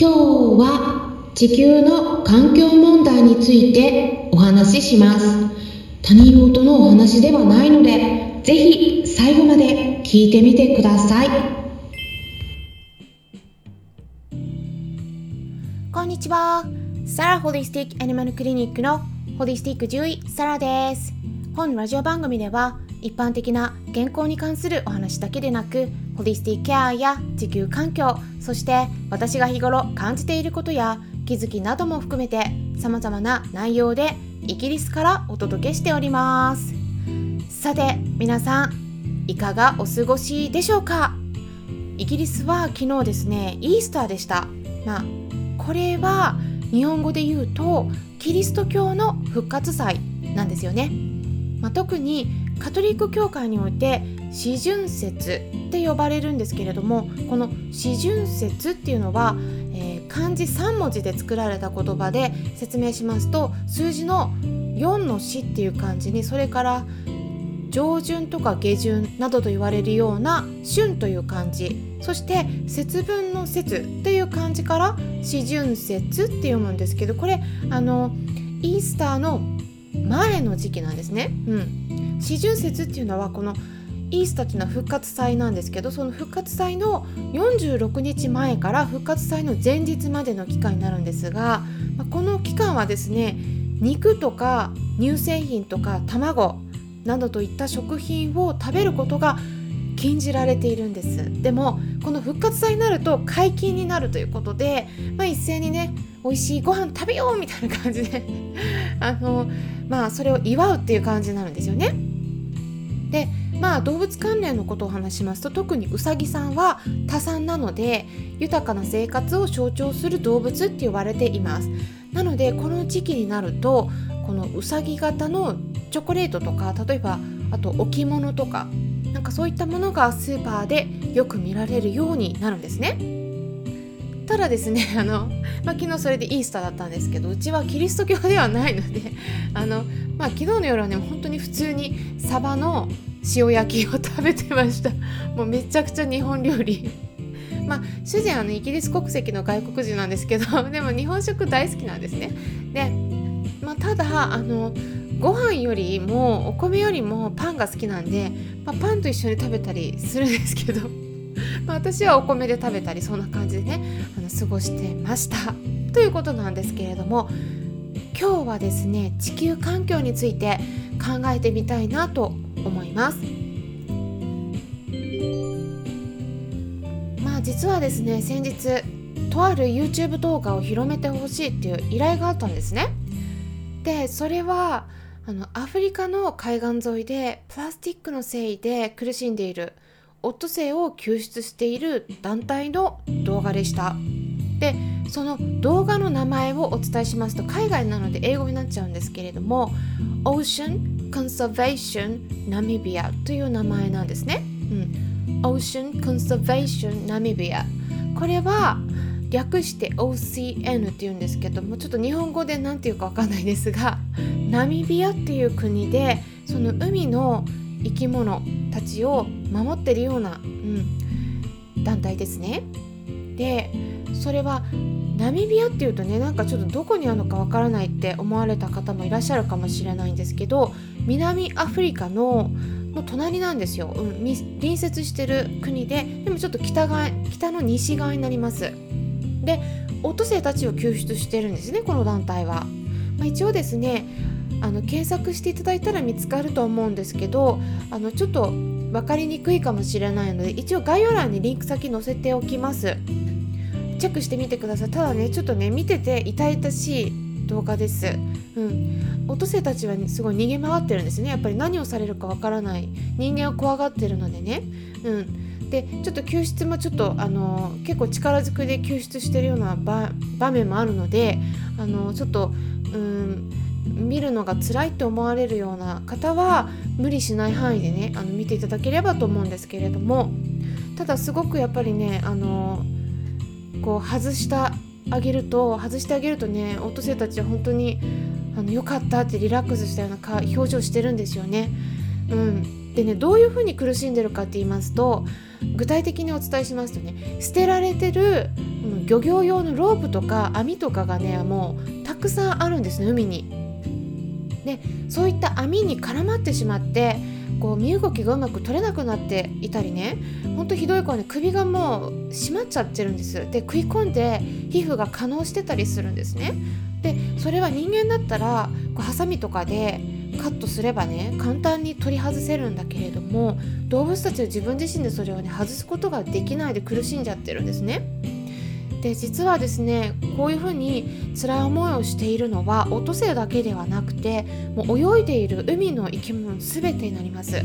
今日は地球の環境問題についてお話しします。他人事のお話ではないのでぜひ最後まで聞いてみてください。こんにちは。サラホリスティックアニマルクリニックのホリスティック獣医サラです。本ラジオ番組では一般的な健康に関するお話だけでなくホリスティックケアや地球環境そして私が日頃感じていることや気づきなども含めて様々な内容でイギリスからお届けしております。さて皆さんいかがお過ごしでしょうか？イギリスは昨日ですねイースターでした。まあこれは日本語で言うとキリスト教の復活祭なんですよね、まあ、特にカトリック教会において四旬節って呼ばれるんですけれどもこの四旬節っていうのは、えー、漢字3文字で作られた言葉で説明しますと数字の4の死っていう漢字にそれから上旬とか下旬などと言われるような春という漢字そして節分の節っていう漢字から四旬節って読むんですけどこれあのイースターの前の時期なんですね。うん、四旬節っていうのはこのイースターっていうの復活祭なんですけどその復活祭の46日前から復活祭の前日までの期間になるんですが、この期間はですね肉とか乳製品とか卵などといった食品を食べることが禁じられているんです。でもこの復活祭になると解禁になるということで、まあ、一斉にね美味しいご飯食べようみたいな感じで あのまあそれを祝うっていう感じになるんですよね。でまあ動物関連のことを話しますと特にウサギさんは多産なので豊かな生活を象徴する動物って言われています。なのでこの時期になるとこのうさぎ型のチョコレートとか例えばあと置物とかなんかそういったものがスーパーでよく見られるようになるんですね。ただですね あの、まあ、昨日それでイースターだったんですけどうちはキリスト教ではないのであの、まあ、昨日の夜はね本当に普通にサバの塩焼きを食べてました。もうめちゃくちゃ日本料理。まあ主人はねイギリス国籍の外国人なんですけど でも日本食大好きなんですね。で、まあ、ただあのご飯よりもお米よりもパンが好きなんで、まあ、パンと一緒に食べたりするんですけど。まあ私はお米で食べたりそんな感じでねあの過ごしてました。ということなんですけれども今日はですね地球環境について考えてみたいなと思います。まあ実はですね先日とある YouTube 動画を広めてほしいっていう依頼があったんですね。でそれはあのアフリカの海岸沿いでプラスチックの繊維で苦しんでいるオットセイを救出している団体の動画でした。でその動画の名前をお伝えしますと海外なので英語になっちゃうんですけれども Ocean Conservation Namibia という名前なんですね、うん、Ocean Conservation Namibia これは略して OCN っていうんですけどもちょっと日本語で何て言うか分かんないですがナミビアっていう国でその海の生き物たちを守ってるような、うん、団体ですね。でそれはナミビアっていうとねなんかちょっとどこにあるのかわからないって思われた方もいらっしゃるかもしれないんですけど南アフリカのの隣なんですよ、うん、隣接してる国ででもちょっと北側北の西側になります。でオットセイたちを救出してるんですねこの団体は、まあ、一応ですねあの検索していただいたら見つかると思うんですけどあのちょっと分かりにくいかもしれないので一応概要欄にリンク先載せておきます。チェックしてみてください。ただねちょっとね見てて痛々しい動画です。うん。オトセイたちはねすごい逃げ回ってるんですね。やっぱり何をされるかわからない。人間を怖がってるのでね。うん。でちょっと救出もちょっとあの結構力ずくで救出してるような場面もあるのであのちょっとうん見るのが辛いって思われるような方は無理しない範囲でねあの見ていただければと思うんですけれども。ただすごくやっぱりねあのこう外してあげると外してあげるとねオットセイたちは本当にあのよかったってリラックスしたような表情してるんですよね。うん、でねどういうふうに苦しんでるかって言いますと具体的にお伝えしますとね捨てられてる漁業用のロープとか網とかがねもうたくさんあるんですね海に。でそういった網に絡まってしまってこう身動きがうまく取れなくなっていたりね。ほんとひどい子はね首がもう締まっちゃってるんです。で食い込んで皮膚が可能してたりするんですね。でそれは人間だったらこうハサミとかでカットすればね簡単に取り外せるんだけれども動物たちは自分自身でそれをね外すことができないで苦しんじゃってるんですね。で実はですねこういうふうに辛い思いをしているのはオットセイだけではなくてもう泳いでいる海の生き物全てになります。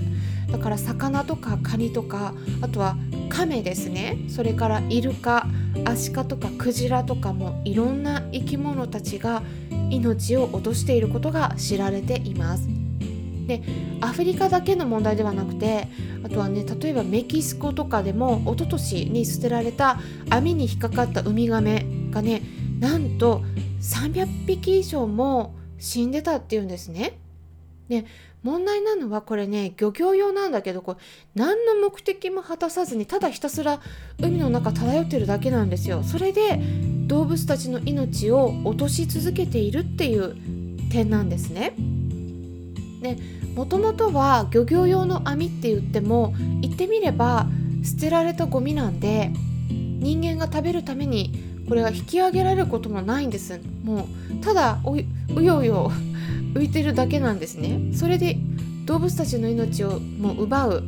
だから魚とかカニとかあとはカメですね。それからイルカアシカとかクジラとかもいろんな生き物たちが命を落としていることが知られています。でアフリカだけの問題ではなくてあとはね例えばメキシコとかでも一昨年に捨てられた網に引っかかったウミガメがねなんと300匹以上も死んでたっていうんですね。で問題なのはこれね漁業用なんだけどこれ何の目的も果たさずにただひたすら海の中漂ってるだけなんですよ。それで動物たちの命を落とし続けているっていう点なんですね。でもともとは漁業用の網って言っても言ってみれば捨てられたゴミなんで人間が食べるためにこれは引き上げられることもないんです。もうただうようよ 浮いてるだけなんですね。それで動物たちの命をもう奪う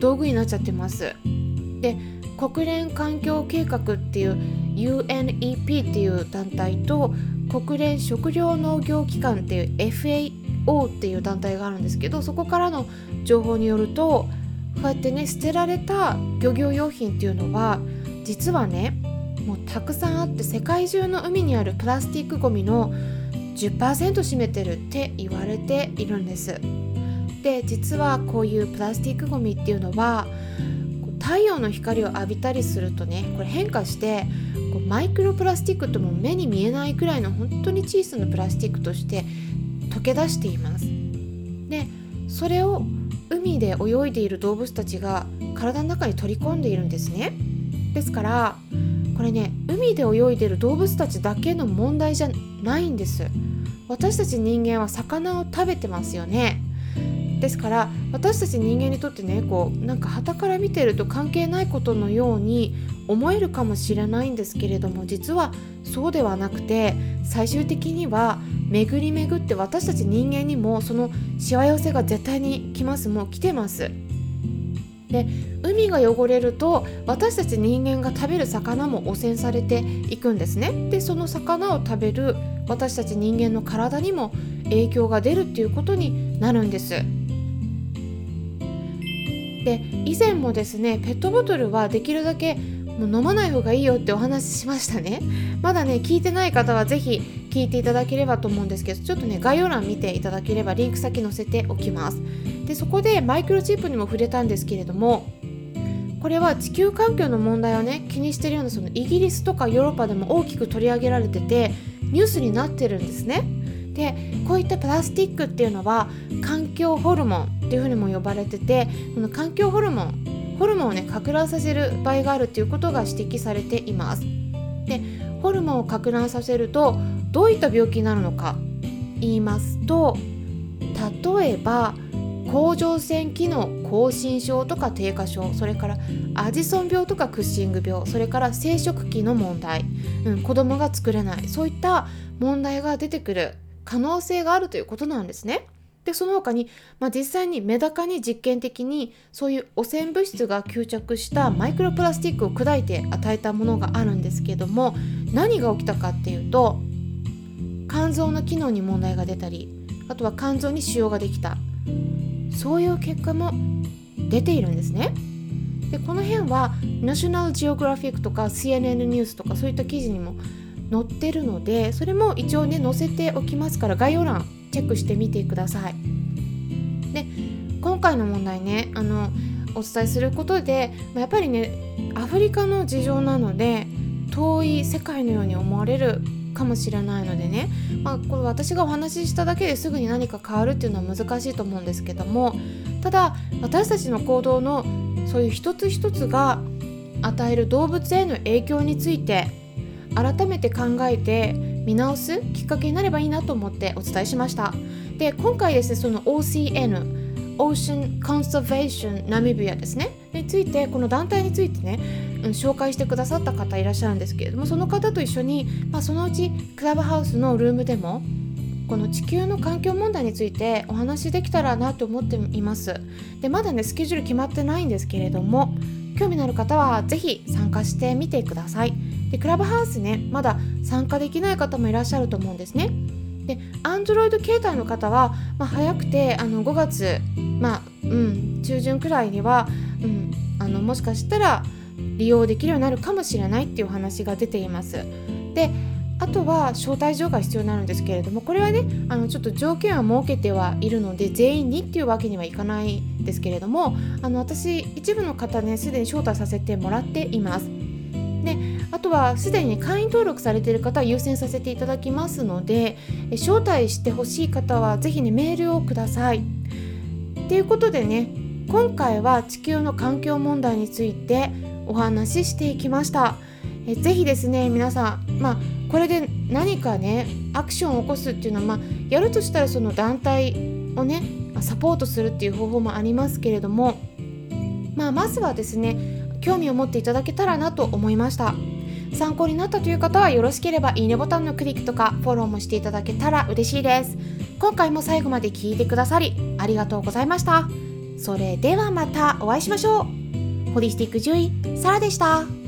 道具になっちゃってます。で国連環境計画っていう UNEP っていう団体と国連食糧農業機関っていう FAO っていう団体があるんですけどそこからの情報によるとこうやってね捨てられた漁業用品っていうのは実はねもうたくさんあって世界中の海にあるプラスチックごみの10%占めてるって言われているんです。で実はこういうプラスチックごみっていうのは太陽の光を浴びたりするとねこれ変化してこうマイクロプラスチックとも目に見えないくらいの本当に小さなプラスチックとしてけ出しています。でそれを海で泳いでいる動物たちが体の中に取り込んでいるんですね。ですからこれね海で泳いでいる動物たちだけの問題じゃないんです。私たち人間は魚を食べてますよね。ですから私たち人間にとってねこうなんか旗から見てると関係ないことのように思えるかもしれないんですけれども実はそうではなくて最終的には巡り巡って私たち人間にもそのしわ寄せが絶対に来ます。もう来てます。で海が汚れると私たち人間が食べる魚も汚染されていくんですね。でその魚を食べる私たち人間の体にも影響が出るっていうことになるんです。で以前もですねペットボトルはできるだけもう飲まない方がいいよってお話ししましたね。まだね聞いてない方は是非聞いていただければと思うんですけどちょっとね概要欄見ていただければリンク先載せておきます。でそこでマイクロチップにも触れたんですけれどもこれは地球環境の問題をね気にしてるようなそのイギリスとかヨーロッパでも大きく取り上げられててニュースになってるんですね。でこういったプラスチックっていうのは環境ホルモンっていうふうにも呼ばれててこの環境ホルモンホルモンをね拡乱させる場合があるっていうことが指摘されています。でホルモンを拡乱させるとどういった病気になるのか言いますと例えば甲状腺機能亢進症とか低下症それからアジソン病とかクッシング病それから生殖器の問題、うん、子供が作れない。そういった問題が出てくる可能性があるということなんですね。でその他に、まあ、実際にメダカに実験的にそういう汚染物質が吸着したマイクロプラスチックを砕いて与えたものがあるんですけども何が起きたかっていうと肝臓の機能に問題が出たりあとは肝臓に腫瘍ができたそういう結果も出ているんですね。でこの辺はナショナルジオグラフィックとか CNN ニュースとかそういった記事にも載ってるのでそれも一応ね載せておきますから概要欄チェックしてみてください。で今回の問題ねあのお伝えすることでまやっぱりねアフリカの事情なので遠い世界のように思われるかもしれないのでね、まあ、これ私がお話ししただけですぐに何か変わるっていうのは難しいと思うんですけどもただ私たちの行動のそういう一つ一つが与える動物への影響について改めて考えて見直すきっかけになればいいなと思ってお伝えしました。で今回ですねその OCN Ocean Conservation Namibia ですね。についてこの団体についてね、うん、紹介してくださった方いらっしゃるんですけれどもその方と一緒に、まあ、そのうちクラブハウスのルームでもこの地球の環境問題についてお話しできたらなと思っています。でまだねスケジュール決まってないんですけれども興味のある方は是非参加してみてください。でクラブハウスねまだ参加できない方もいらっしゃると思うんですね。で Android 携帯の方は、まあ、早くてあの5月、まあうん、中旬くらいには、うん、あのもしかしたら利用できるようになるかもしれないっていうお話が出ています。であとは招待状が必要になるんですけれどもこれはねあのちょっと条件は設けてはいるので全員にっていうわけにはいかないんですけれどもあの私一部の方ねすでに招待させてもらっています。であとはすでに会員登録されている方は優先させていただきますので招待してほしい方は是非ねメールをください。ということでね今回は地球の環境問題についてお話ししていきました。えぜひですね皆さん、まあ、これで何かねアクションを起こすっていうのは、まあ、やるとしたらその団体をねサポートするっていう方法もありますけれども、まあ、まずはですね興味を持っていただけたらなと思いました参考になったという方はよろしければいいねボタンのクリックとかフォローもしていただけたら嬉しいです。今回も最後まで聞いてくださりありがとうございました。それではまたお会いしましょう。ホリスティック獣医サラでした。